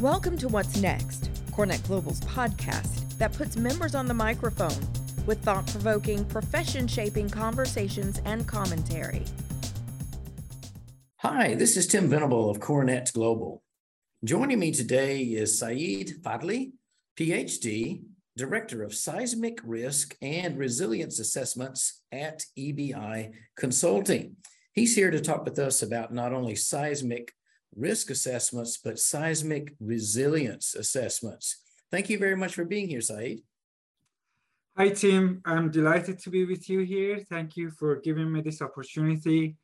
Welcome to What's Next, CoreNet Global's podcast that puts members on the microphone with thought provoking, profession shaping conversations and commentary. Hi, this is Tim Venable of CoreNet Global. Joining me today is Saeed Fadli, PhD, Director of Seismic Risk and Resilience Assessments at EBI Consulting. He's here to talk with us about not only seismic risk assessments, but seismic resilience assessments. Thank you very much for being here, Saeed. Hi, Tim. I'm delighted to be with you here. Thank you for giving me this opportunity.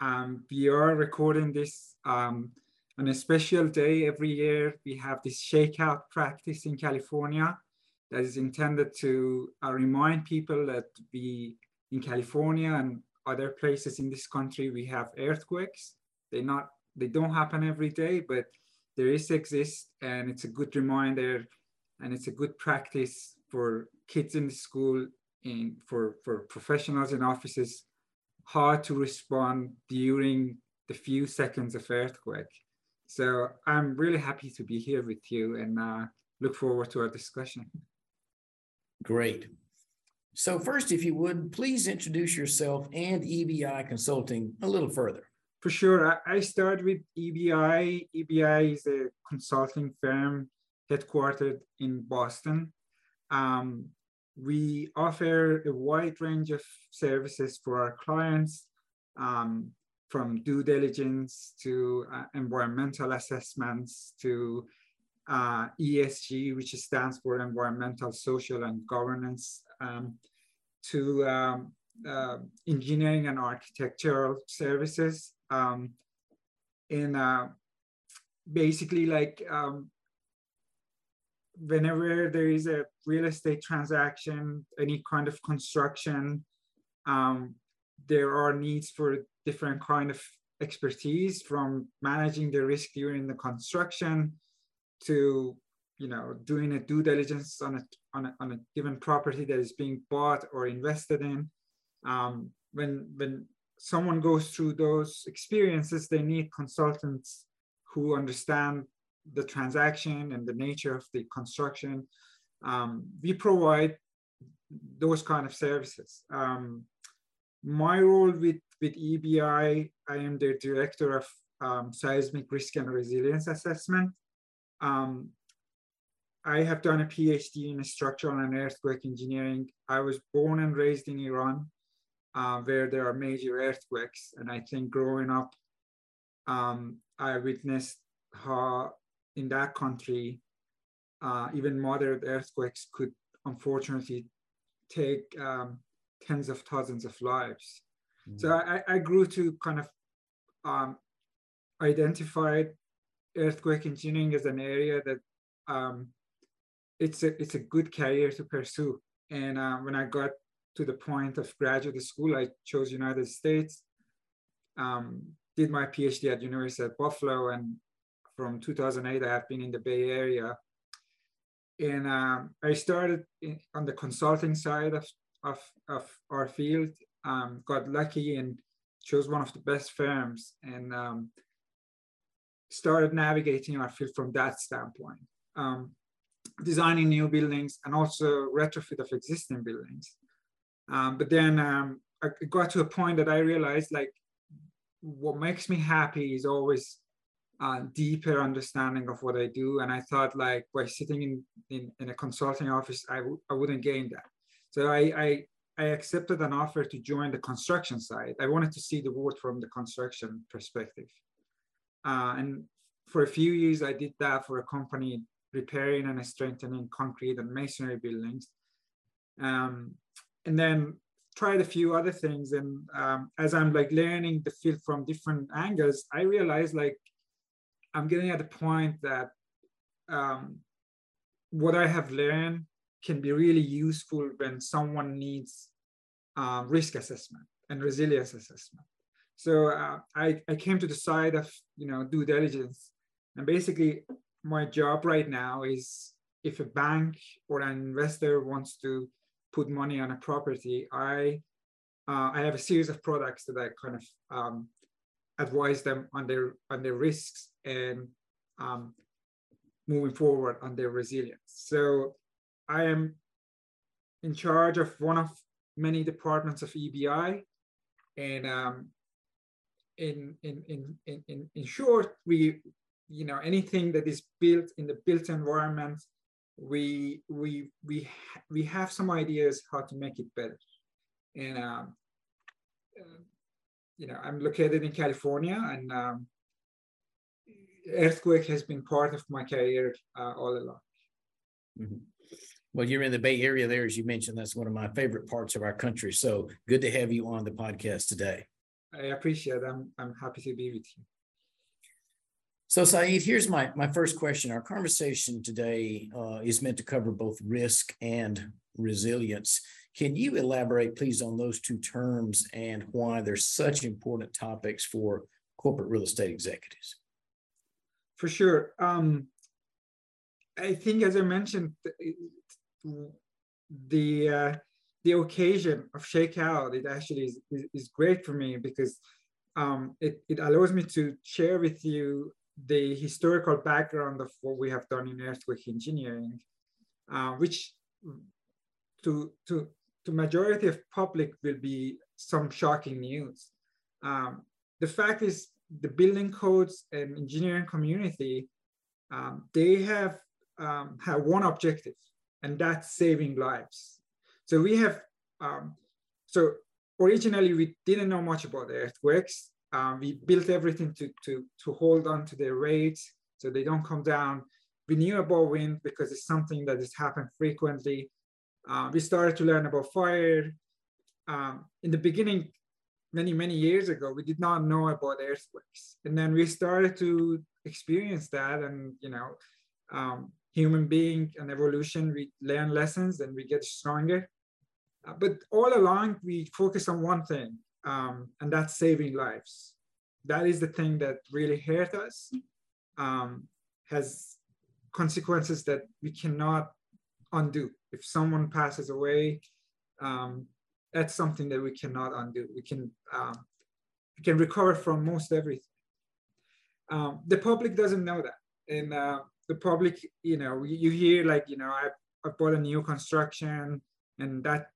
Um, we are recording this um, on a special day every year. We have this shakeout practice in California that is intended to uh, remind people that we in California and other places in this country we have earthquakes. They're not they don't happen every day, but there is exist, and it's a good reminder, and it's a good practice for kids in school and for for professionals in offices how to respond during the few seconds of earthquake. So I'm really happy to be here with you and uh, look forward to our discussion. Great. So first, if you would, please introduce yourself and EBI Consulting a little further. For sure. I start with EBI. EBI is a consulting firm headquartered in Boston. Um, we offer a wide range of services for our clients, um, from due diligence to uh, environmental assessments to uh, ESG, which stands for environmental, social, and governance, um, to um, uh, engineering and architectural services. Um, in uh, basically like um, whenever there is a real estate transaction, any kind of construction, um, there are needs for different kind of expertise from managing the risk during the construction to you know doing a due diligence on a, on a, on a given property that is being bought or invested in. Um, when when someone goes through those experiences they need consultants who understand the transaction and the nature of the construction. Um, we provide those kind of services. Um, my role with with ebi i am the director of um, seismic risk and resilience assessment. Um, I have done a PhD in structural and earthquake engineering. I was born and raised in Iran, uh, where there are major earthquakes. And I think growing up, um, I witnessed how in that country, uh, even moderate earthquakes could unfortunately take um, tens of thousands of lives. Mm. So I, I, grew to kind of um, identify earthquake engineering as an area that um, it's a it's a good career to pursue. And uh, when I got to the point of graduate school, I chose United States. Um, did my PhD at University of Buffalo, and from 2008, I have been in the Bay Area. And um, I started in, on the consulting side of of, of our field. Um, got lucky and chose one of the best firms, and um, started navigating our field from that standpoint, um, designing new buildings and also retrofit of existing buildings. Um, but then um, I got to a point that I realized like what makes me happy is always a deeper understanding of what I do. And I thought like by sitting in, in, in a consulting office, I w- I wouldn't gain that. So I, I, I accepted an offer to join the construction side. I wanted to see the world from the construction perspective. Uh, and for a few years, I did that for a company repairing and strengthening concrete and masonry buildings. Um, and then tried a few other things. And um, as I'm like learning the field from different angles, I realized like I'm getting at the point that um, what I have learned can be really useful when someone needs um, risk assessment and resilience assessment. So uh, I, I came to the side of you know due diligence, and basically my job right now is if a bank or an investor wants to put money on a property, I uh, I have a series of products that I kind of um, advise them on their on their risks and um, moving forward on their resilience. So I am in charge of one of many departments of EBI. And um, in, in, in, in, in short, we, you know, anything that is built in the built environment, we, we, we, we have some ideas how to make it better. And, um, uh, you know, I'm located in California and um, earthquake has been part of my career uh, all along. Mm-hmm. Well, you're in the Bay Area there, as you mentioned. That's one of my favorite parts of our country. So good to have you on the podcast today. I appreciate it. I'm, I'm happy to be with you. So, Saeed, here's my, my first question. Our conversation today uh, is meant to cover both risk and resilience. Can you elaborate, please, on those two terms and why they're such important topics for corporate real estate executives? For sure. Um, I think, as I mentioned, the uh, the occasion of shakeout it actually is, is, is great for me because um, it, it allows me to share with you the historical background of what we have done in earthquake engineering, uh, which to to to majority of public will be some shocking news. Um, the fact is the building codes and engineering community, um, they have um, have one objective, and that's saving lives. So we have, um, so originally we didn't know much about earthquakes. Um, we built everything to, to, to hold on to the rates so they don't come down. About wind because it's something that has happened frequently. Uh, we started to learn about fire. Um, in the beginning, many, many years ago, we did not know about earthquakes. And then we started to experience that and, you know, um, human being and evolution, we learn lessons and we get stronger. Uh, but all along, we focus on one thing, um, and that's saving lives. That is the thing that really hurt us, um, has consequences that we cannot undo. If someone passes away, um, that's something that we cannot undo. We can um, we can recover from most everything. Um, the public doesn't know that, and uh, the public, you know, you hear like, you know, I, I bought a new construction and that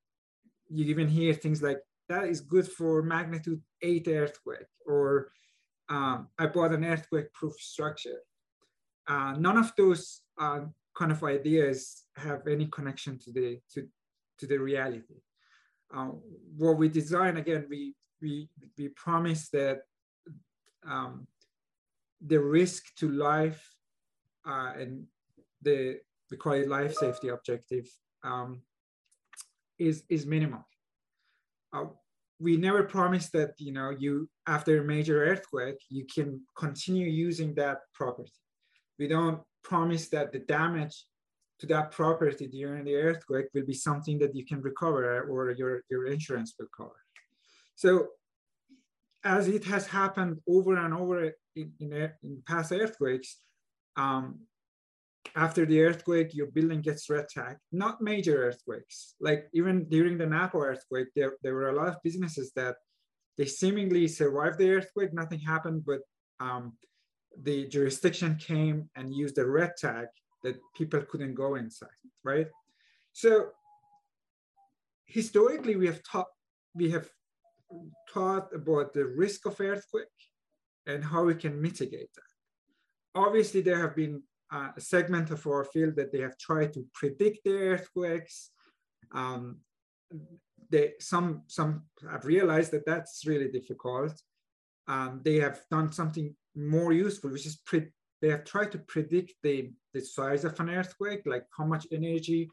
you even hear things like that is good for magnitude eight earthquake or um, I bought an earthquake proof structure. Uh, none of those uh, kind of ideas have any connection to the to, to the reality. Uh, what we design again, we we we promise that um, the risk to life uh, and the required life safety objective um, is is minimal. Uh, we never promise that you know you after a major earthquake you can continue using that property. We don't promise that the damage to that property during the earthquake will be something that you can recover or your, your insurance will cover. So as it has happened over and over in, in, in past earthquakes, um, after the earthquake, your building gets red tagged. Not major earthquakes. Like even during the Napa earthquake, there, there were a lot of businesses that they seemingly survived the earthquake, nothing happened, but um, the jurisdiction came and used a red tag that people couldn't go inside, right? So historically, we have taught we have taught about the risk of earthquake and how we can mitigate that obviously there have been uh, a segment of our field that they have tried to predict the earthquakes. Um, they, some, some have realized that that's really difficult. Um, they have done something more useful, which is they have tried to predict the, the size of an earthquake, like how much energy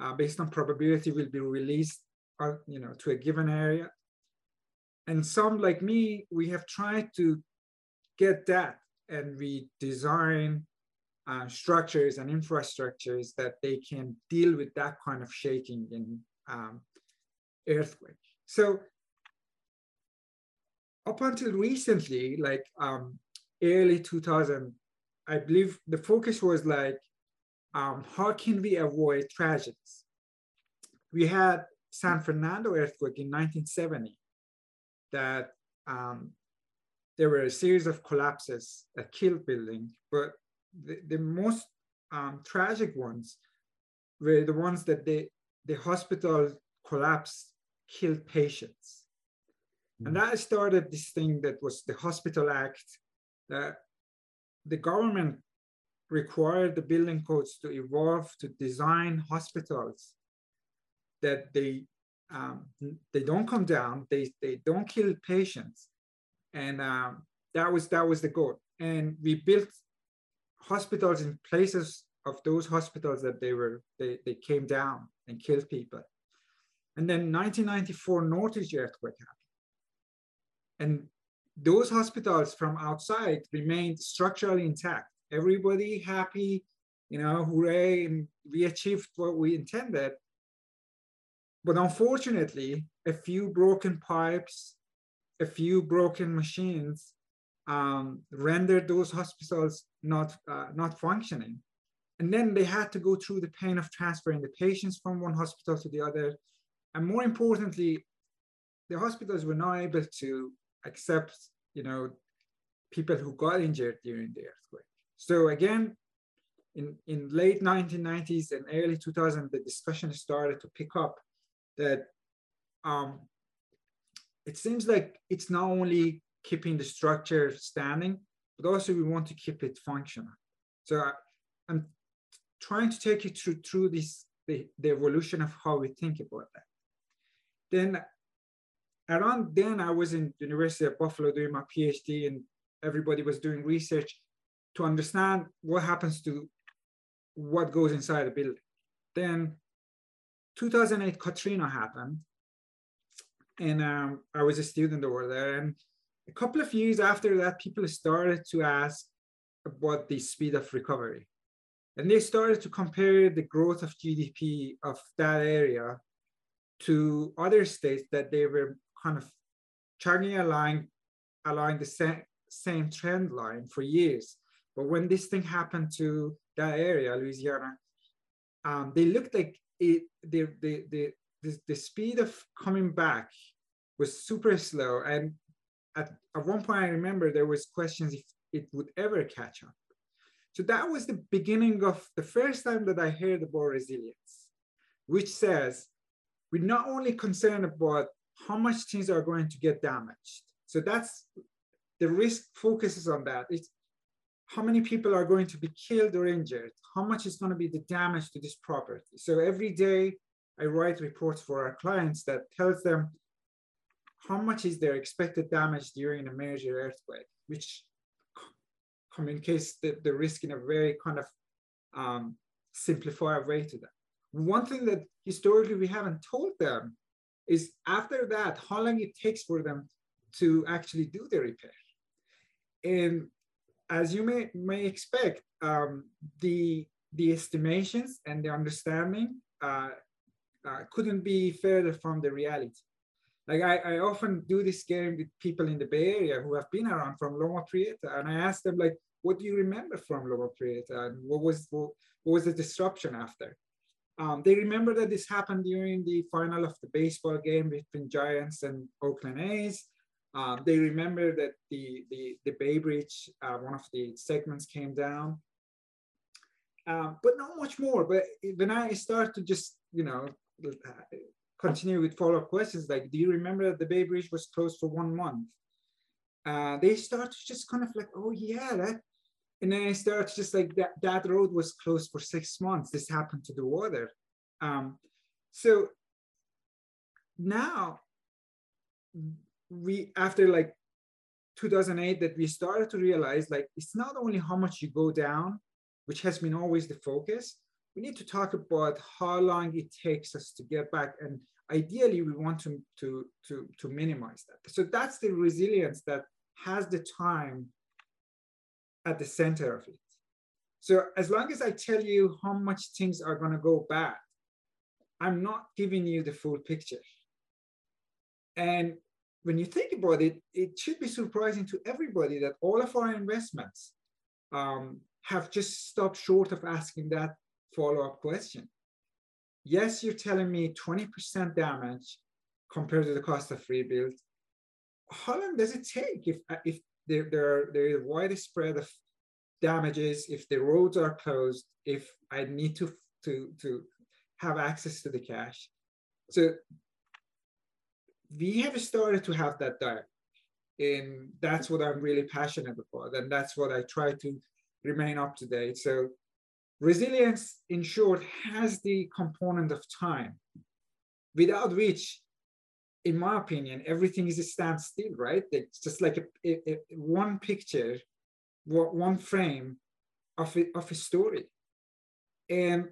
uh, based on probability will be released uh, you know, to a given area. And some like me, we have tried to get that and we design uh, structures and infrastructures that they can deal with that kind of shaking in um, earthquake. So up until recently, like um, early 2000, I believe the focus was like, um, how can we avoid tragedies? We had San Fernando earthquake in 1970 that um, there were a series of collapses that killed buildings, but the, the most um, tragic ones were the ones that they, the hospital collapsed, killed patients. Mm-hmm. And that started this thing that was the Hospital Act, that the government required the building codes to evolve to design hospitals that they um, they don't come down, they they don't kill patients, and um, that was that was the goal. And we built hospitals in places of those hospitals that they were they, they came down and killed people. And then 1994 Northridge earthquake happened. And those hospitals from outside remained structurally intact. Everybody happy, you know, hooray, we achieved what we intended. But unfortunately, a few broken pipes, a few broken machines um, rendered those hospitals not, uh, not functioning. And then they had to go through the pain of transferring the patients from one hospital to the other. And more importantly, the hospitals were not able to accept, you know, people who got injured during the earthquake. So again, in, in late 1990s and early 2000, the discussion started to pick up that um, it seems like it's not only keeping the structure standing, but also we want to keep it functional. So I, am trying to take you through, through this, the, the evolution of how we think about that. Then around then I was in the University of Buffalo doing my PhD and everybody was doing research to understand what happens to what goes inside a building. Then 2008 Katrina happened and um, I was a student over there. And a couple of years after that, people started to ask about the speed of recovery. And they started to compare the growth of GDP of that area to other states that they were kind of chugging along, along the same, same trend line for years. But when this thing happened to that area, Louisiana, um, they looked like it, the, the, the, the, the speed of coming back was super slow. And at, at one point, I remember there was questions if it would ever catch up. So that was the beginning of the first time that I heard about resilience, which says we're not only concerned about how much things are going to get damaged. So that's the risk focuses on that. It's how many people are going to be killed or injured, how much is going to be the damage to this property. So every day I write reports for our clients that tells them how much is their expected damage during a major earthquake, which communicates the, the risk in a very kind of um, simplified way to them. One thing that historically we haven't told them is after that, how long it takes for them to actually do the repair. And as you may, may expect, um, the, the estimations and the understanding uh, uh, couldn't be further from the reality. Like I, I often do this game with people in the Bay Area who have been around from Loma Prieta, and I ask them like, what do you remember from Loma Prieta, and what was what, what was the disruption after? Um, they remember that this happened during the final of the baseball game between Giants and Oakland A's. Um, they remember that the, the, the Bay Bridge, uh, one of the segments came down. Um, but not much more. But when I start to just, you know, continue with follow-up questions, like, do you remember that the Bay Bridge was closed for one month? Uh, they start to just kind of like, oh yeah, that. And then I start just like that, that road was closed for six months. This happened to the water. Um, so now we after like 2008 that we started to realize like it's not only how much you go down which has been always the focus we need to talk about how long it takes us to get back and ideally we want to to to, to minimize that. So that's the resilience that has the time at the center of it. So as long as i tell you how much things are going to go bad i'm not giving you the full picture. And when you think about it, it should be surprising to everybody that all of our investments um, have just stopped short of asking that follow-up question. Yes, you're telling me 20% damage compared to the cost of rebuild. How long does it take if, uh, if there, there, are, there is widespread of damages, if the roads are closed, if I need to, to, to have access to the cash. So we have started to have that dialogue. And that's what I'm really passionate about. And that's what I try to remain up to date. So resilience, in short, has the component of time, without which, in my opinion, everything is a standstill, right? It's just like a, a, a one picture, one frame of a, of a story. And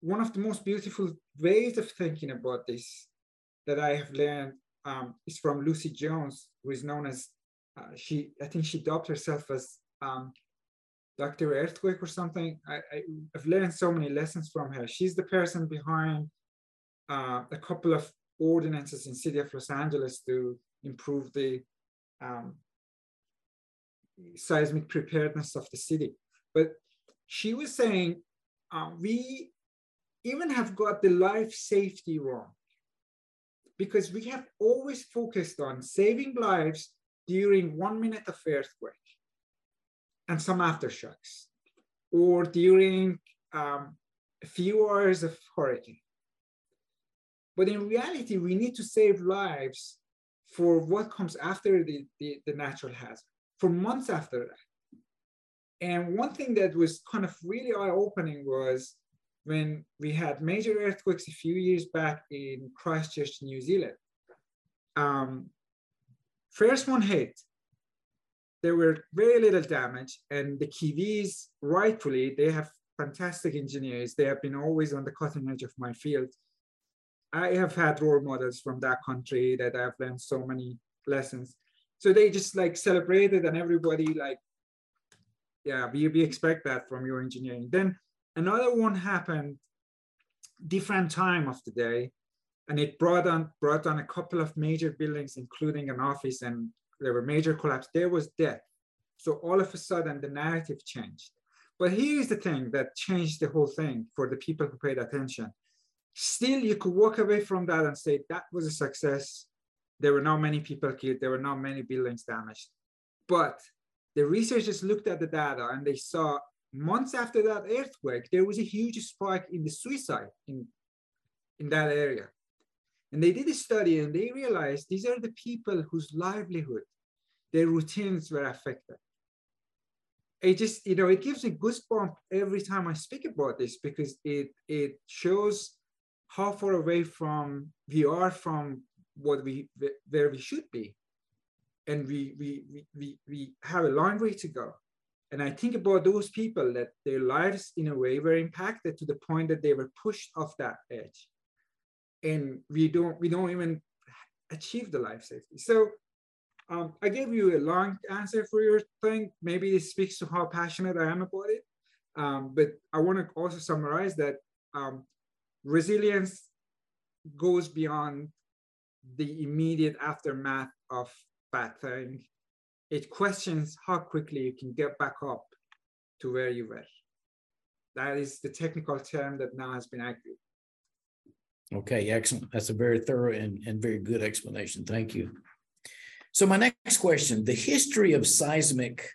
one of the most beautiful ways of thinking about this that I have learned um, is from Lucy Jones, who is known as uh, she. I think she dubbed herself as um, Dr. Earthquake or something. I, have learned so many lessons from her. She's the person behind uh, a couple of ordinances in city of Los Angeles to improve the um, seismic preparedness of the city. But she was saying uh, we even have got the life safety wrong because we have always focused on saving lives during one minute of earthquake and some aftershocks, or during um, a few hours of hurricane. But in reality, we need to save lives for what comes after the, the, the natural hazard, for months after that. And one thing that was kind of really eye-opening was when we had major earthquakes a few years back in Christchurch, New Zealand. Um, first one hit, there were very little damage, and the Kiwis, rightfully, they have fantastic engineers. They have been always on the cutting edge of my field. I have had role models from that country that I've learned so many lessons. So they just like celebrated, and everybody like, yeah, we, we expect that from your engineering. Then Another one happened different time of the day, and it brought on brought on a couple of major buildings, including an office, and there were major collapse. There was death. So all of a sudden, the narrative changed. But here's the thing that changed the whole thing for the people who paid attention. Still, you could walk away from that and say that was a success. There were not many people killed. There were not many buildings damaged. But the researchers looked at the data and they saw months after that earthquake, there was a huge spike in the suicide in, in that area. And they did a study and they realized these are the people whose livelihood, their routines were affected. It just, you know, it gives me goosebump every time I speak about this because it it shows how far away from we are from what we where we should be. And we we we we, we have a long way to go. And I think about those people that their lives in a way were impacted to the point that they were pushed off that edge. And we don't we don't even achieve the life safety. So um, I gave you a long answer for your thing. Maybe this speaks to how passionate I am about it. Um, but I want to also summarize that um, resilience goes beyond the immediate aftermath of bad thing it questions how quickly you can get back up to where you were. That is the technical term that now has been agreed. Okay, excellent. That's a very thorough and, and very good explanation. Thank you. So my next question, the history of seismic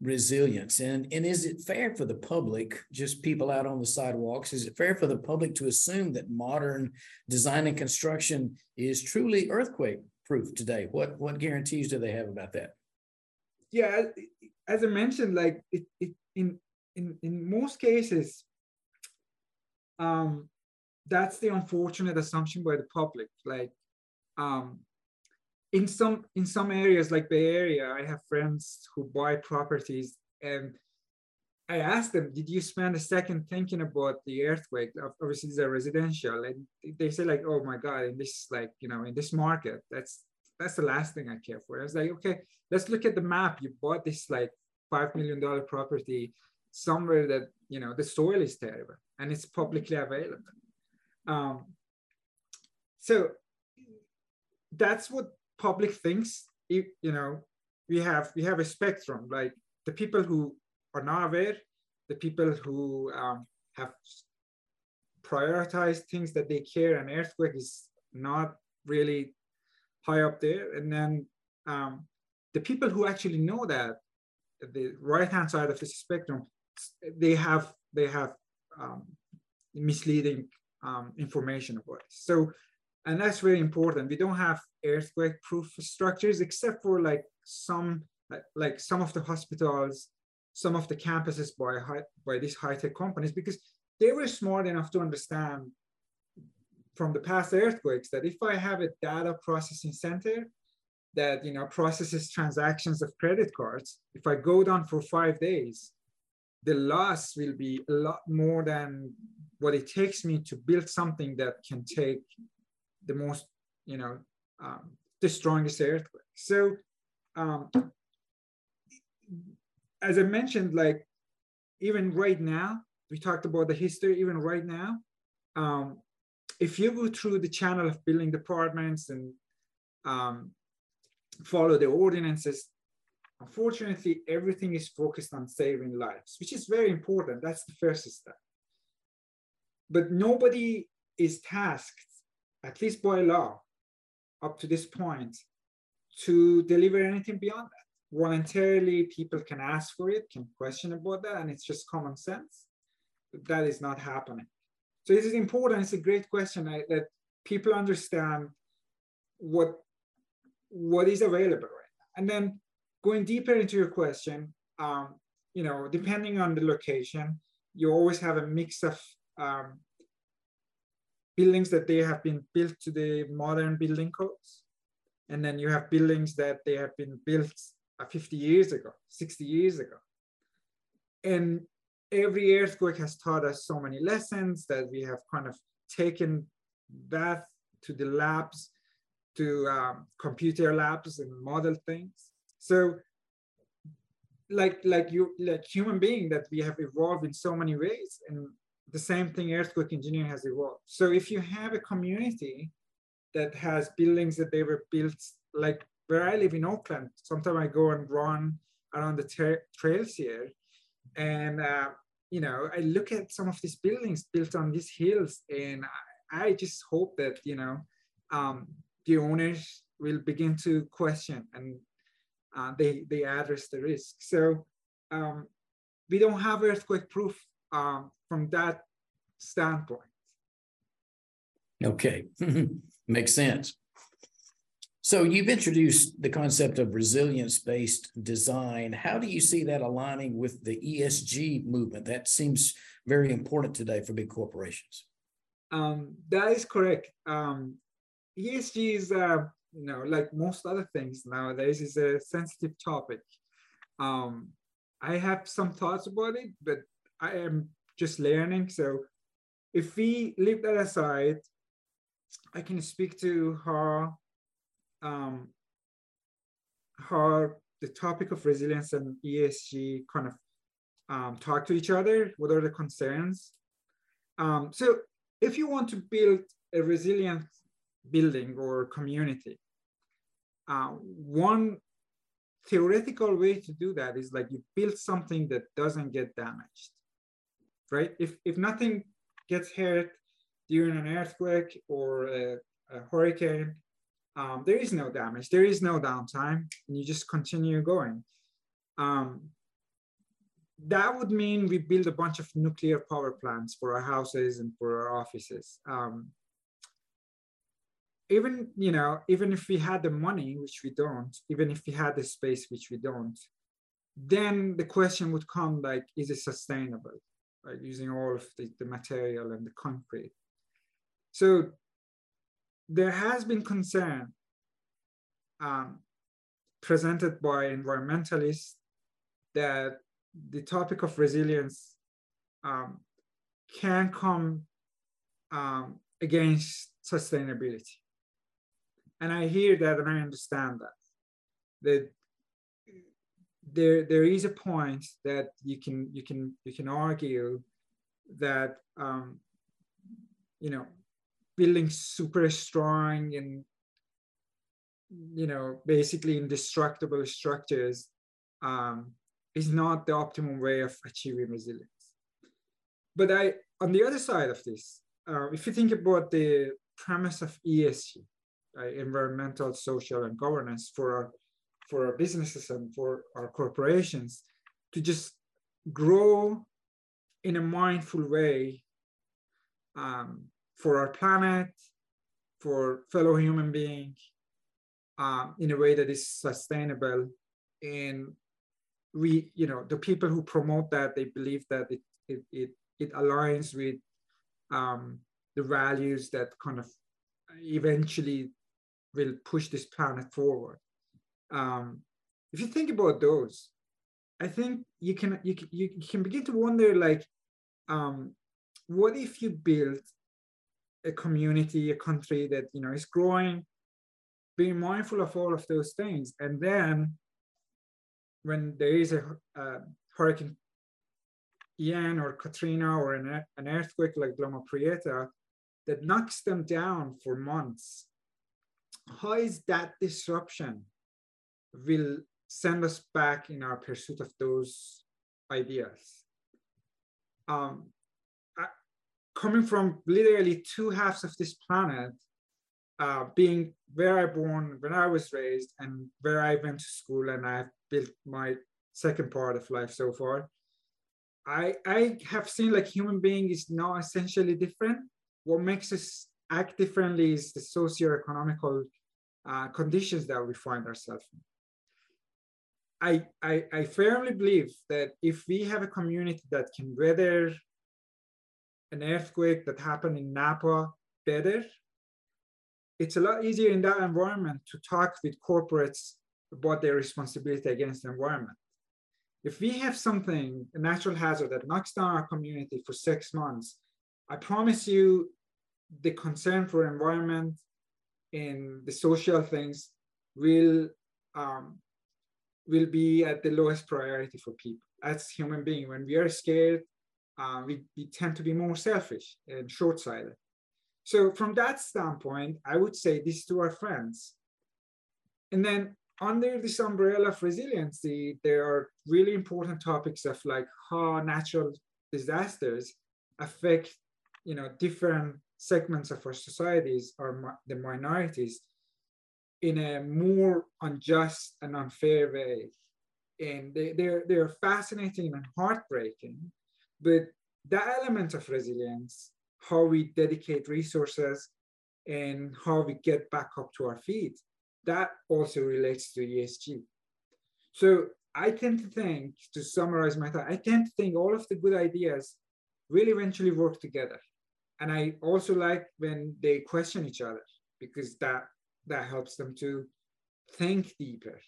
resilience and, and is it fair for the public, just people out on the sidewalks, is it fair for the public to assume that modern design and construction is truly earthquake proof today? What, what guarantees do they have about that? yeah, as I mentioned, like it, it in in in most cases, um, that's the unfortunate assumption by the public. Like, um, in some in some areas like Bay Area, I have friends who buy properties, and I ask them, "Did you spend a second thinking about the earthquake?" Obviously, these are residential, and they say like, "Oh my God!" In this like you know in this market, that's that's the last thing I care for. I was like, okay, let's look at the map. You bought this like five million dollar property somewhere that you know the soil is terrible and it's publicly available. Um, so that's what public thinks. You, you know, we have we have a spectrum. Like the people who are not aware, the people who um, have prioritized things that they care, and earthquake is not really high up there. And then um, the people who actually know that the right hand side of the spectrum, they have they have um, misleading um, information about it. So, and that's very important. We don't have earthquake-proof structures except for like some like, some of the hospitals, some of the campuses by high, by these high-tech companies because they were smart enough to understand from the past earthquakes that if I have a data processing center that you know processes transactions of credit cards, if I go down for five days, the loss will be a lot more than what it takes me to build something that can take the most, you know, um, the strongest earthquake. So, um, as I mentioned, like even right now, we talked about the history. Even right now, um, if you go through the channel of building departments and um, follow the ordinances, unfortunately, everything is focused on saving lives, which is very important. That's the first step. But nobody is tasked, at least by law, up to this point, to deliver anything beyond that. Voluntarily, people can ask for it, can question about that, and it's just common sense. But that is not happening. So this is important. It's a great question I, that people understand what what is available right now. And then going deeper into your question, um, you know, depending on the location, you always have a mix of um, buildings that they have been built to the modern building codes. And then you have buildings that they have been built uh, 50 years ago, 60 years ago. And every earthquake has taught us so many lessons that we have kind of taken that to the labs, to um, computer labs and model things. So like like you like human being that we have evolved in so many ways and the same thing earthquake engineering has evolved. So if you have a community that has buildings that they were built like where i live in oakland sometimes i go and run around the tra- trails here and uh, you know i look at some of these buildings built on these hills and i, I just hope that you know um, the owners will begin to question and uh, they they address the risk. So um, we don't have earthquake proof um, from that standpoint. Okay, makes sense. So you've introduced the concept of resilience-based design. How do you see that aligning with the ESG movement? That seems very important today for big corporations. Um, that is correct. Um, ESG is uh, you know, like most other things nowadays, is a sensitive topic. Um, I have some thoughts about it, but I am just learning. So if we leave that aside, I can speak to her, um, how the topic of resilience and ESG kind of um, talk to each other. What are the concerns? Um, so if you want to build a resilient building or community, uh, one theoretical way to do that is like you build something that doesn't get damaged, right? If, if nothing gets hurt during an earthquake or a, a hurricane, um, there is no damage, there is no downtime, and you just continue going. Um, that would mean we build a bunch of nuclear power plants for our houses and for our offices. Um, even you know even if we had the money which we don't even if we had the space which we don't then the question would come like is it sustainable right? Using all of the, the material and the concrete. So there has been concern um, presented by environmentalists that the topic of resilience um, can come um, against sustainability and I hear that and I understand that. That there there is a point that you can you can you can argue that um, you know building super strong and you know basically indestructible structures um, is not the optimum way of achieving resilience. But I on the other side of this, uh, if you think about the premise of ESG, uh, environmental, social, and governance for our, for our businesses and for our corporations, to just grow in a mindful way um, for our planet, for fellow human beings, um, in a way that is sustainable. And we, you know, the people who promote that, they believe that it it it, it aligns with um, the values that kind of eventually will push this planet forward. Um, if you think about those, I think you can you can, you can begin to wonder like, um, what if you build a community, a country that you know is growing, being mindful of all of those things, and then when there is a, a hurricane Ian or Katrina or an, an earthquake like Loma Prieta that knocks them down for months, how is that disruption will send us back in our pursuit of those ideas? Um, I, coming from literally two halves of this planet, uh, being where I born, when I was raised, and where I went to school, and I've built my second part of life so far. I I have seen like human being is not essentially different. What makes us act differently is the socio-economical uh, conditions that we find ourselves in. I, I, I firmly believe that if we have a community that can weather an earthquake that happened in Napa better, it's a lot easier in that environment to talk with corporates about their responsibility against the environment if we have something, a natural hazard that knocks down our community for six months, I promise you the concern for environment and the social things will um, will be at the lowest priority for people. As human beings, when we are scared, uh, we, we tend to be more selfish and short-sighted. So from that standpoint, I would say this to our friends. And then under this umbrella of resiliency, there are really important topics of like how natural disasters affect, you know, different segments of our societies or the minorities in a more unjust and unfair way. And they, they're, they're fascinating and heartbreaking, but that element of resilience, how we dedicate resources and how we get back up to our feet, that also relates to ESG. So I tend to think, to summarize my thought, I tend to think all of the good ideas will eventually work together. And I also like when they question each other because that that helps them to think deeper.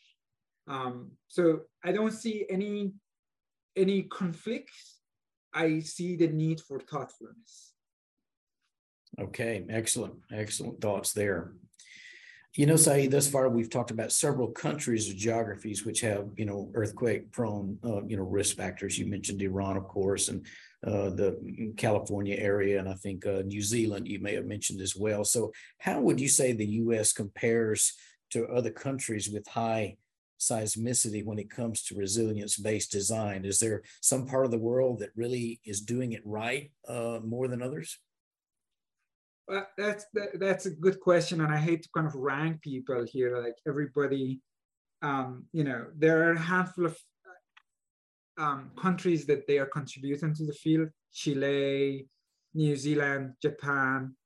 Um, so I don't see any any conflicts. I see the need for thoughtfulness. Okay, excellent, excellent thoughts there. You know, Saeed, thus far we've talked about several countries or geographies which have, you know, earthquake prone, uh, you know, risk factors. You mentioned Iran, of course, and uh, the California area, and I think uh, New Zealand you may have mentioned as well. So, how would you say the U.S. compares to other countries with high seismicity when it comes to resilience-based design? Is there some part of the world that really is doing it right uh, more than others? Well, that's that, that's a good question, and I hate to kind of rank people here. Like everybody, um, you know, there are a handful of um, countries that they are contributing to the field: Chile, New Zealand, Japan,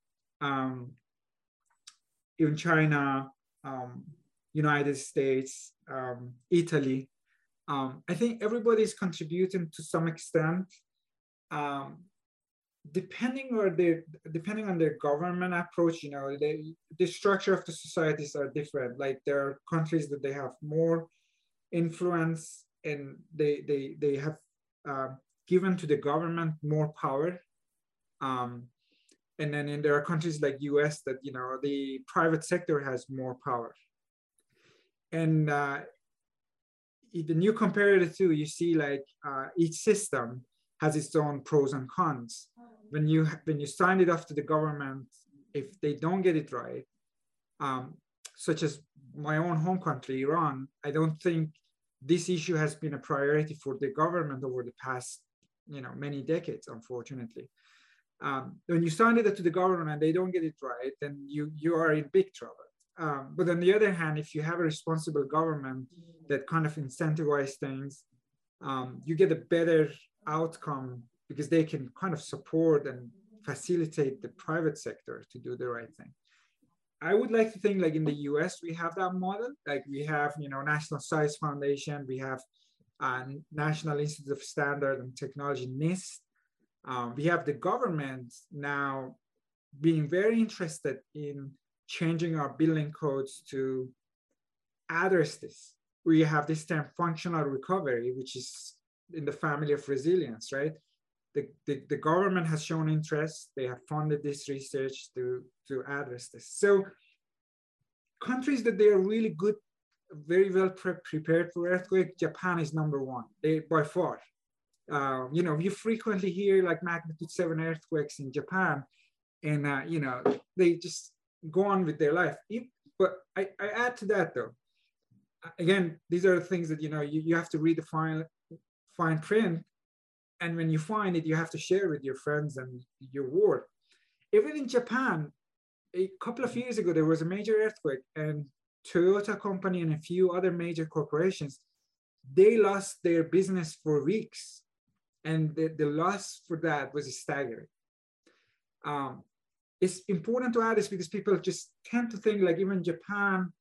um, even China, um, United States, um, Italy. Um, I think everybody is contributing to some extent. Depending on their depending on their government approach you know the the structure of the societies are different. Like there are countries that they have more influence and they they they have uh, given to the government more power. Um, and then in, there are countries like us that you know the private sector has more power. And uh, the new compare the two you see like uh, each system has its own pros and cons when you when you sign it off to the government, if they don't get it right, um, such as my own home country, Iran, I don't think this issue has been a priority for the government over the past, you know, many decades, unfortunately. Um, when you sign it to the government and they don't get it right, then you you are in big trouble. Um, but on the other hand, if you have a responsible government that kind of incentivize things um, you get a better outcome because they can kind of support and facilitate the private sector to do the right thing. I would like to think like in the US, we have that model. Like we have, you know, National Science Foundation, we have uh, National Institute of Standard and Technology, NIST. Um, we have the government now being very interested in changing our building codes to address this. We have this term functional recovery, which is in the family of resilience, right? The, the, the government has shown interest. They have funded this research to, to address this. So countries that they are really good, very well pre prepared for earthquake, Japan is number one, they by far. Uh, you know, you frequently hear like magnitude seven earthquakes in Japan, and uh, you know they just go on with their life. If, But I, I add to that though. Again, these are the things that you know you, you have to read the fine fine print, and when you find it, you have to share with your friends and your ward. Even in Japan, a couple of years ago there was a major earthquake, and Toyota company and a few other major corporations they lost their business for weeks, and the, the loss for that was staggering. Um, it's important to add this because people just tend to think like even Japan,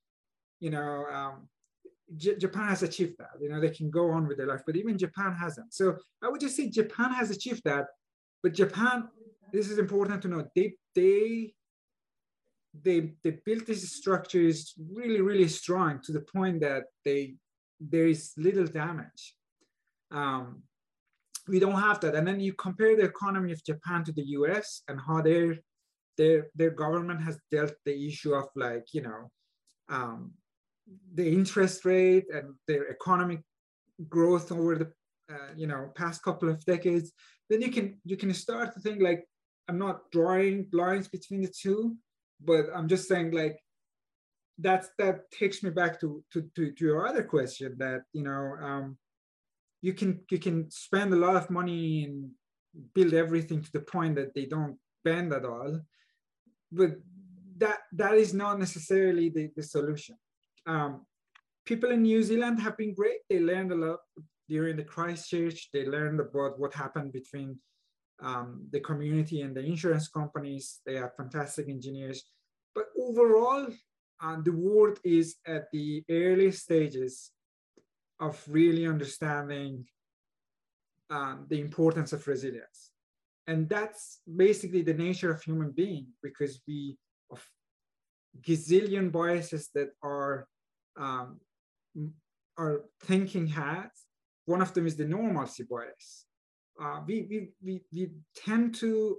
you know, um, J- Japan has achieved that. You know, they can go on with their life, but even Japan hasn't. So I would just say Japan has achieved that, but Japan, this is important to know. They they they they built these structures really really strong to the point that they there is little damage. Um, we don't have that. And then you compare the economy of Japan to the US and how their their their government has dealt the issue of like, you know, um, the interest rate and their economic growth over the uh, you know past couple of decades, then you can you can start to think like I'm not drawing lines between the two, but I'm just saying like that's that takes me back to to to, to your other question that you know um, you can you can spend a lot of money and build everything to the point that they don't bend at all but that that is not necessarily the, the solution um, people in new zealand have been great. They learned a lot during the christchurch they learned about what happened between um, the community and the insurance companies. They are fantastic engineers. But overall uh, the world is at the early stages of really understanding um, the importance of resilience. And that's basically the nature of human being because we of gazillion biases that our um, our thinking has. One of them is the normalcy bias. Uh, we, we, we, we tend to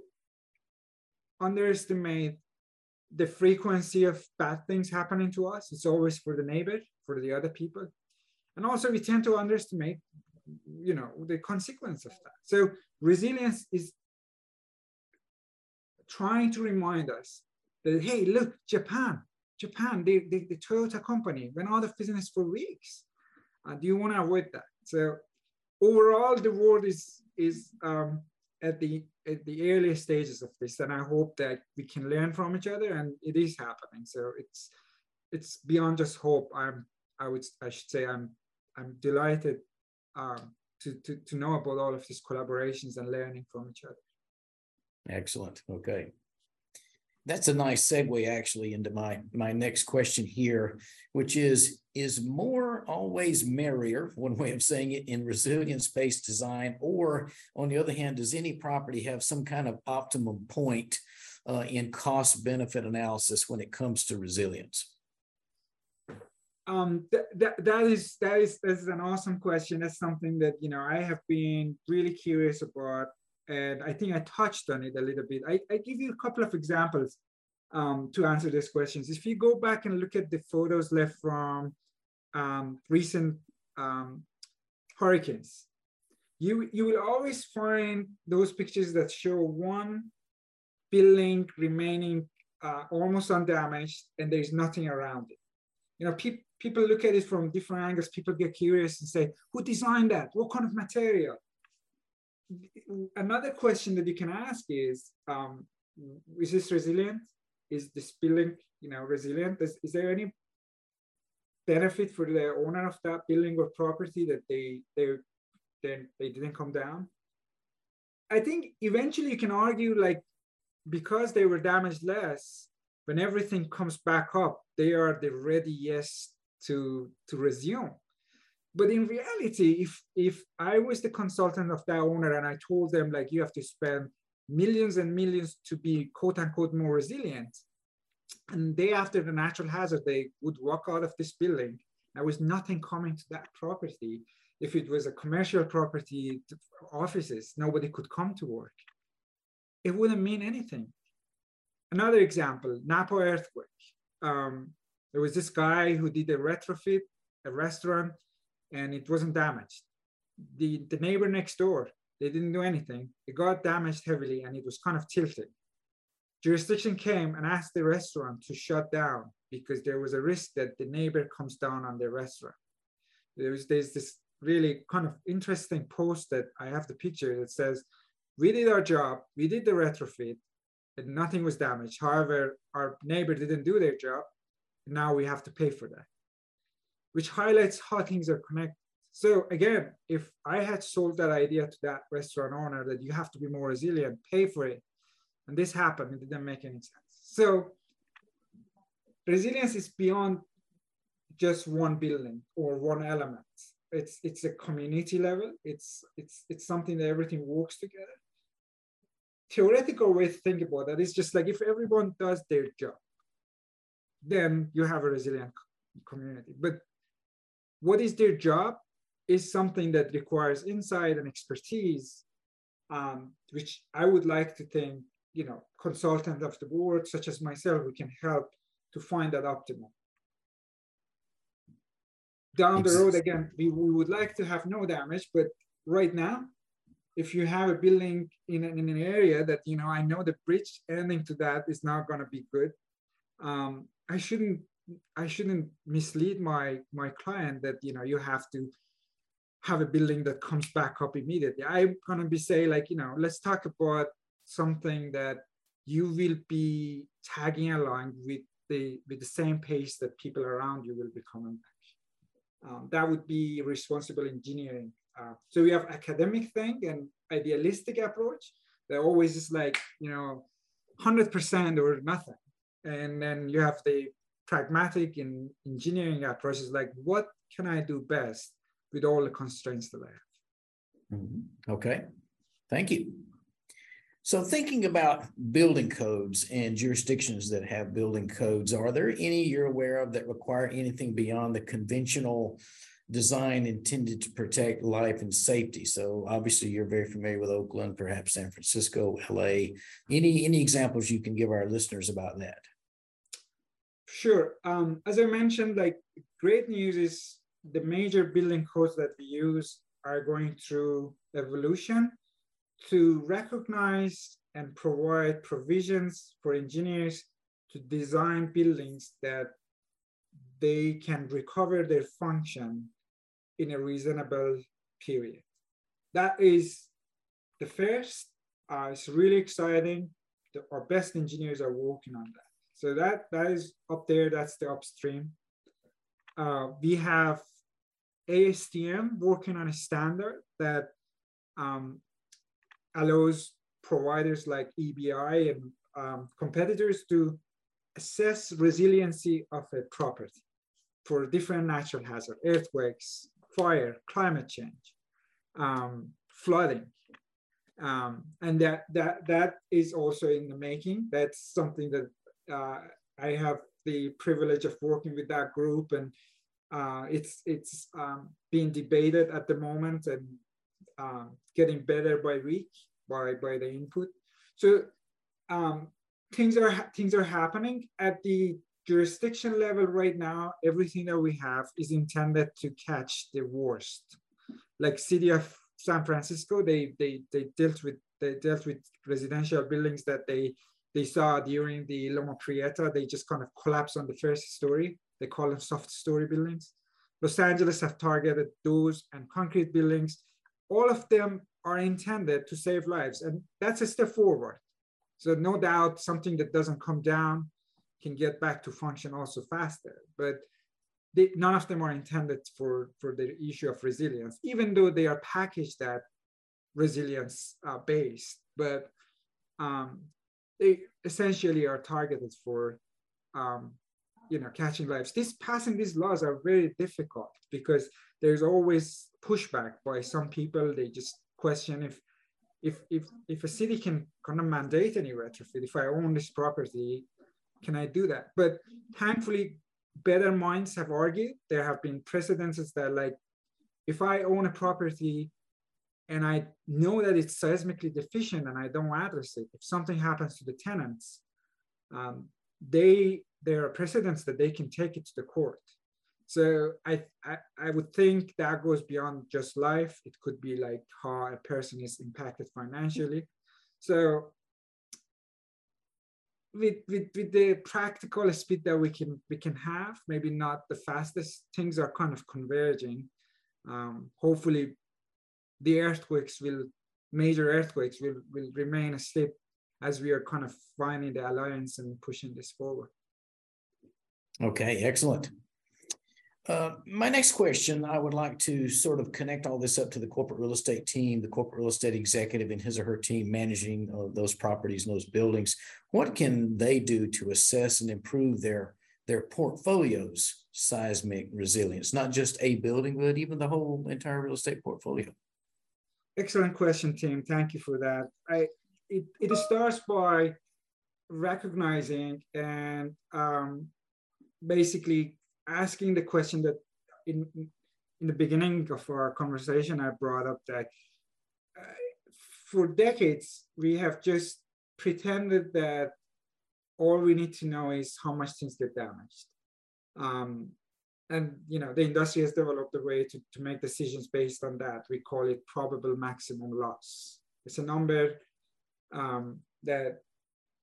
underestimate the frequency of bad things happening to us. It's always for the neighbor, for the other people. And also we tend to underestimate, you know, the consequence of that. So resilience is trying to remind us that, hey, look, Japan, Japan, the, the, the Toyota company went out of business for weeks. Uh, do you want to avoid that? So overall, the world is, is um, at the at the earliest stages of this, and I hope that we can learn from each other, and it is happening. So it's it's beyond just hope. I'm I would I should say I'm I'm delighted um, to, to, to know about all of these collaborations and learning from each other. Excellent. Okay. That's a nice segue actually into my, my next question here, which is Is more always merrier, one way of saying it, in resilience based design? Or on the other hand, does any property have some kind of optimum point uh, in cost benefit analysis when it comes to resilience? um, th- that, that is that is that is an awesome question. That's something that you know I have been really curious about, and I think I touched on it a little bit. I, I give you a couple of examples um, to answer these questions. If you go back and look at the photos left from um, recent um, hurricanes, you you will always find those pictures that show one building remaining uh, almost undamaged, and there's nothing around it. You know, people people look at it from different angles. People get curious and say, who designed that? What kind of material? Another question that you can ask is, um, is this resilient? Is this building, you know, resilient? Is, is there any benefit for the owner of that building or property that they they then they didn't come down. I think eventually you can argue like because they were damaged less, when everything comes back up, they are the readiest to to resume. But in reality, if if I was the consultant of that owner and I told them like you have to spend millions and millions to be quote unquote more resilient, and day after the natural hazard, they would walk out of this building. There was nothing coming to that property. If it was a commercial property, offices, nobody could come to work. It wouldn't mean anything. Another example, Napa earthquake. Um, there was this guy who did a retrofit, a restaurant, and it wasn't damaged. The, the neighbor next door, they didn't do anything. It got damaged heavily and it was kind of tilted. Jurisdiction came and asked the restaurant to shut down because there was a risk that the neighbor comes down on the restaurant. There was there's this really kind of interesting post that I have the picture that says, we did our job, we did the retrofit, and nothing was damaged. However, our neighbor didn't do their job. Now we have to pay for that, which highlights how things are connected. So again, if I had sold that idea to that restaurant owner that you have to be more resilient, pay for it, and this happened, it didn't make any sense. So resilience is beyond just one building or one element. It's it's a community level. It's it's it's something that everything works together. Theoretical way to think about that is just like if everyone does their job, then you have a resilient community. But what is their job is something that requires insight and expertise, um, which I would like to think, you know, consultant of the board, such as myself, we can help to find that optimal. Down the road, again, we, we would like to have no damage, but right now, if you have a building in, in an area that, you know, I know the bridge ending to that is not going to be good, um, I shouldn't I shouldn't mislead my my client that you know you have to have a building that comes back up immediately. I'm gonna be say like you know let's talk about something that you will be tagging along with the with the same pace that people around you will be coming back. Um, that would be responsible engineering. Uh, so we have academic thing and idealistic approach. That always is like you know, hundred percent or nothing. And then you have the pragmatic and engineering approaches like what can I do best with all the constraints that I have. Mm-hmm. Okay, thank you. So, thinking about building codes and jurisdictions that have building codes, are there any you're aware of that require anything beyond the conventional design intended to protect life and safety? So, obviously, you're very familiar with Oakland, perhaps San Francisco, LA. Any any examples you can give our listeners about that? Sure. Um, as I mentioned, like great news is the major building codes that we use are going through evolution to recognize and provide provisions for engineers to design buildings that they can recover their function in a reasonable period. That is the first. Uh, it's really exciting. The, our best engineers are working on that. So that, that is up there, that's the upstream. Uh, we have ASTM working on a standard that um, allows providers like EBI and um, competitors to assess resiliency of a property for different natural hazards, earthquakes, fire, climate change, um, flooding. Um, and that, that, that is also in the making. That's something that uh, I have the privilege of working with that group and uh, it's it's um, being debated at the moment and um, getting better by week by by the input. So um, things are things are happening at the jurisdiction level right now. Everything that we have is intended to catch the worst. Like city of San Francisco, they they they dealt with they dealt with residential buildings that they they saw during the Loma Prieta. They just kind of collapsed on the first story they call them soft story buildings. Los Angeles have targeted those and concrete buildings. All of them are intended to save lives. And that's a step forward. So no doubt something that doesn't come down can get back to function also faster. But they, none of them are intended for, for the issue of resilience, even though they are packaged at resilience uh, based, but um, they essentially are targeted for um, you know catching lives. This passing these laws are very difficult because there's always pushback by some people. They just question if if if if a city can kind of mandate any retrofit. If I own this property, can I do that? But thankfully, better minds have argued. There have been precedences that like, if I own a property and I know that it's seismically deficient and I don't address it, if something happens to the tenants, um, they there are precedents that they can take it to the court. So I, I, I would think that goes beyond just life. It could be like how a person is impacted financially. So with, with, with the practical speed that we can we can have, maybe not the fastest, things are kind of converging. Um, hopefully the earthquakes will, major earthquakes will, will remain asleep as we are kind of finding the alliance and pushing this forward. Okay, excellent. Uh, my next question, I would like to sort of connect all this up to the corporate real estate team, the corporate real estate executive and his or her team managing uh, those properties and those buildings. What can they do to assess and improve their their portfolio's seismic resilience, not just a building, but even the whole entire real estate portfolio? Excellent question, Tim. Thank you for that. I it, it starts by recognizing and um, basically asking the question that in in the beginning of our conversation I brought up that uh, for decades we have just pretended that all we need to know is how much things get damaged. Um, and you know the industry has developed a way to, to make decisions based on that. We call it probable maximum loss. It's a number um, that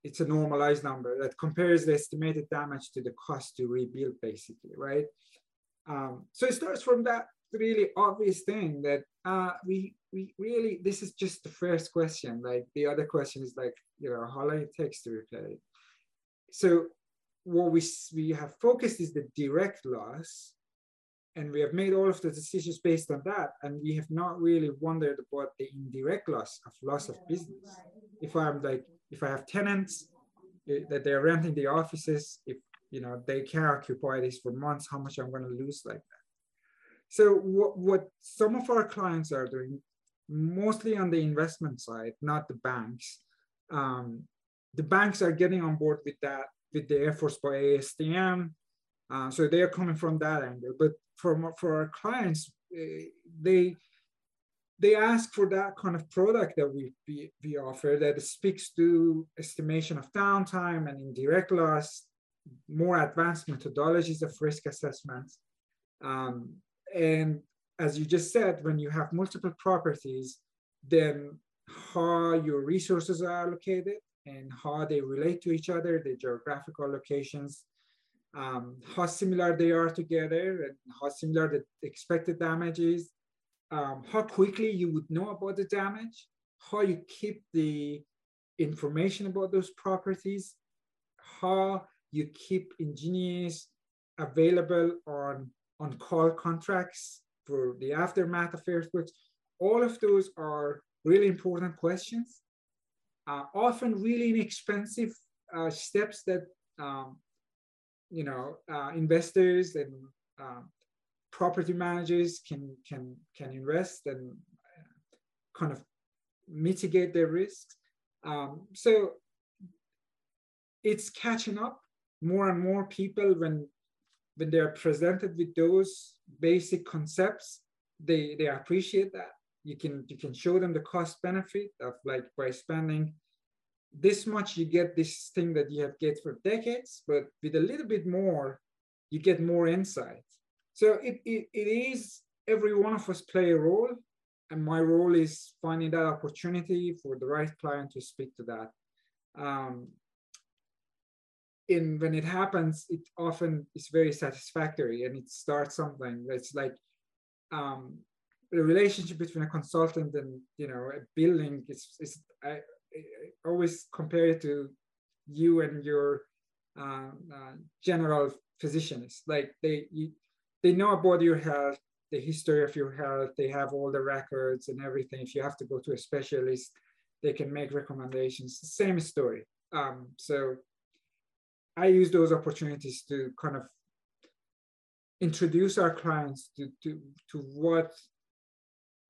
it's a normalized number that compares the estimated damage to the cost to rebuild, basically, right? Um, so it starts from that really obvious thing that uh, we we really this is just the first question. Like the other question is like you know how long it takes to repair it. So what we we have focused is the direct loss, and we have made all of the decisions based on that, and we have not really wondered about the indirect loss of loss of business. If I'm like if I have tenants eh, that they're renting the offices, if you know they can't occupy this for months, how much I'm going to lose like that. So what, what some of our clients are doing, mostly on the investment side, not the banks. Um, the banks are getting on board with that, with the efforts by ASTM. Uh, so they are coming from that angle. But for, for our clients, uh, they they ask for that kind of product that we, we, we offer that speaks to estimation of downtime and indirect loss, more advanced methodologies of risk assessments. Um, and as you just said, when you have multiple properties, then how your resources are allocated and how they relate to each other, the geographical locations, um, how similar they are together and how similar the expected damage is, um, how quickly you would know about the damage, how you keep the information about those properties, how you keep engineers available on on call contracts for the aftermath of earthquakes. All of those are really important questions, uh, often really inexpensive uh, steps that um, you know uh, investors and um, property managers can can can invest and kind of mitigate their risks. Um, so it's catching up. More and more people, when when they are presented with those basic concepts, they they appreciate that. You can you can show them the cost benefit of like by spending this much, you get this thing that you have get for decades, but with a little bit more, you get more insight. So it, it, it is every one of us play a role. And my role is finding that opportunity for the right client to speak to that. Um, in when it happens, it often is very satisfactory and it starts something that's like um, the relationship between a consultant and you know a building is, is I, I always compare it to you and your uh, uh, general physician. It's like they you, they know about your health, the history of your health. They have all the records and everything. If you have to go to a specialist, they can make recommendations. Same story. Um, so I use those opportunities to kind of introduce our clients to, to, to what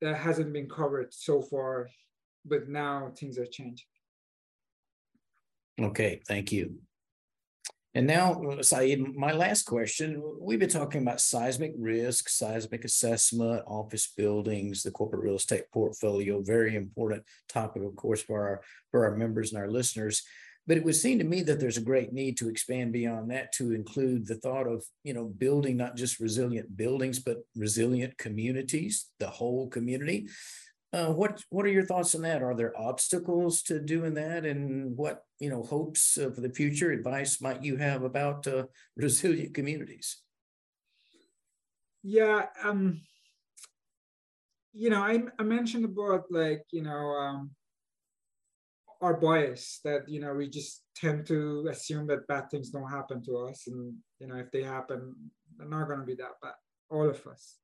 that hasn't been covered so far, but now things are changing. Okay, thank you. And now, Saeed, my last question. We've been talking about seismic risk, seismic assessment, office buildings, the corporate real estate portfolio, very important topic, of course, for our for our members and our listeners. But it would seem to me that there's a great need to expand beyond that to include the thought of, you know, building not just resilient buildings, but resilient communities, the whole community. Uh, what what are your thoughts on that? Are there obstacles to doing that, and what you know hopes uh, for the future? Advice might you have about uh, resilient communities? Yeah, um, you know, I, I mentioned about like you know um, our bias that you know we just tend to assume that bad things don't happen to us, and you know if they happen, they're not going to be that bad. All of us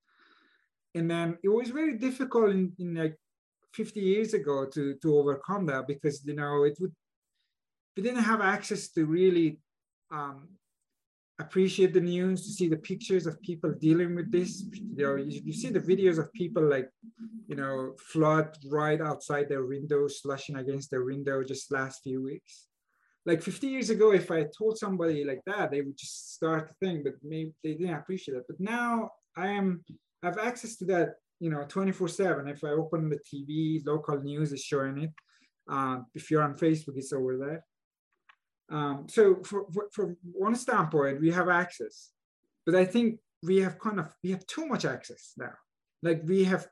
and then it was very difficult in, in like 50 years ago to to overcome that because you know it would we didn't have access to really um, appreciate the news to see the pictures of people dealing with this you know you, you, see the videos of people like you know flood right outside their window slushing against their window just last few weeks like 50 years ago if i told somebody like that they would just start to think but maybe they didn't appreciate it but now i am I have access to that, you know, 24 seven. If I open the TV, local news is showing it. Um, if you're on Facebook, it's over there. Um, so from one standpoint, we have access, but I think we have kind of, we have too much access now. Like we have,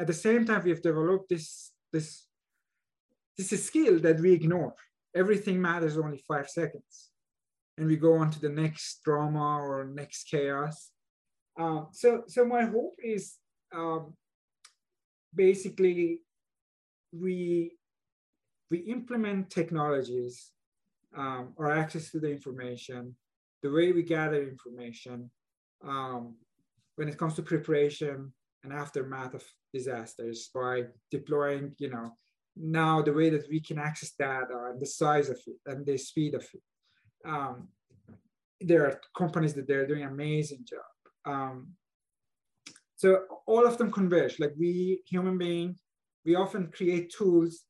at the same time, we have developed this, this, this is skill that we ignore. Everything matters only five seconds. And we go on to the next drama or next chaos um, so, so my hope is um, basically we we implement technologies um, or access to the information, the way we gather information um, when it comes to preparation and aftermath of disasters by deploying, you know, now the way that we can access data and the size of it and the speed of it. Um, there are companies that they're doing amazing job um, so all of them converge. Like we human beings, we often create tools,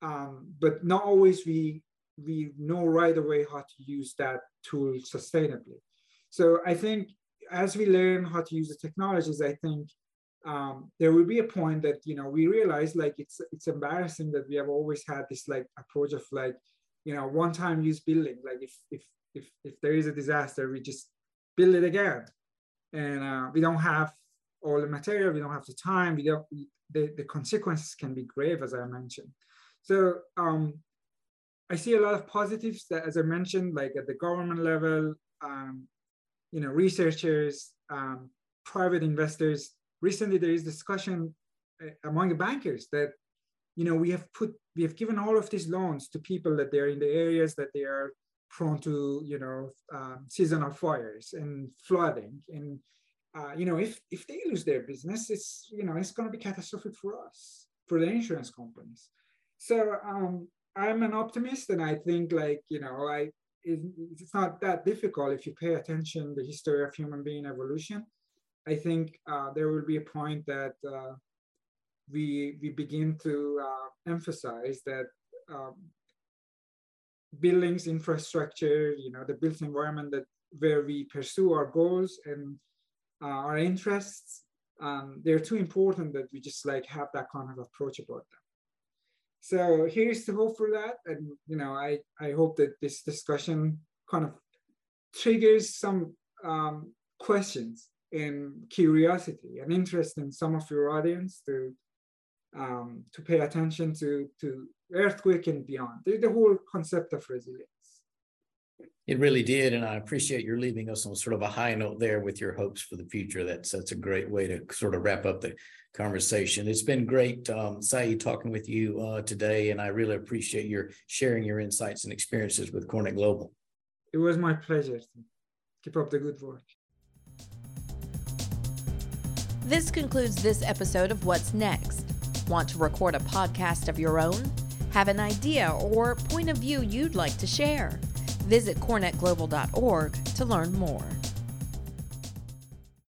um, but not always we we know right away how to use that tool sustainably. So I think as we learn how to use the technologies, I think um, there will be a point that you know we realize like it's it's embarrassing that we have always had this like approach of like you know one time use building like if if if if there is a disaster we just build it again and uh, we don't have all the material, we don't have the time, we don't, the, the consequences can be grave, as I mentioned. So um, I see a lot of positives that, as I mentioned, like at the government level, um, you know, researchers, um, private investors. Recently, there is discussion uh, among the bankers that, you know, we have put, we have given all of these loans to people that they're in the areas that they are prone to you know um, seasonal fires and flooding and uh, you know if if they lose their business it's you know it's going to be catastrophic for us for the insurance companies so um, i'm an optimist and i think like you know i it, it's not that difficult if you pay attention the history of human being evolution i think uh, there will be a point that uh, we we begin to uh, emphasize that um, buildings, infrastructure, you know, the built environment that where we pursue our goals and uh, our interests, um, they're too important that we just like have that kind of approach about them. So here's the hope for that. And, you know, I, I hope that this discussion kind of triggers some um, questions and curiosity and interest in some of your audience to um, to pay attention to, to earthquake and beyond, the, the whole concept of resilience. It really did, and I appreciate your leaving us on sort of a high note there with your hopes for the future. That's that's a great way to sort of wrap up the conversation. It's been great, um, Saeed, talking with you uh, today, and I really appreciate your sharing your insights and experiences with CoreNet Global. It was my pleasure. Keep up the good work. This concludes this episode of What's Next. Want to record a podcast of your own? Have an idea or point of view you'd like to share? Visit corenetglobal.org to learn more.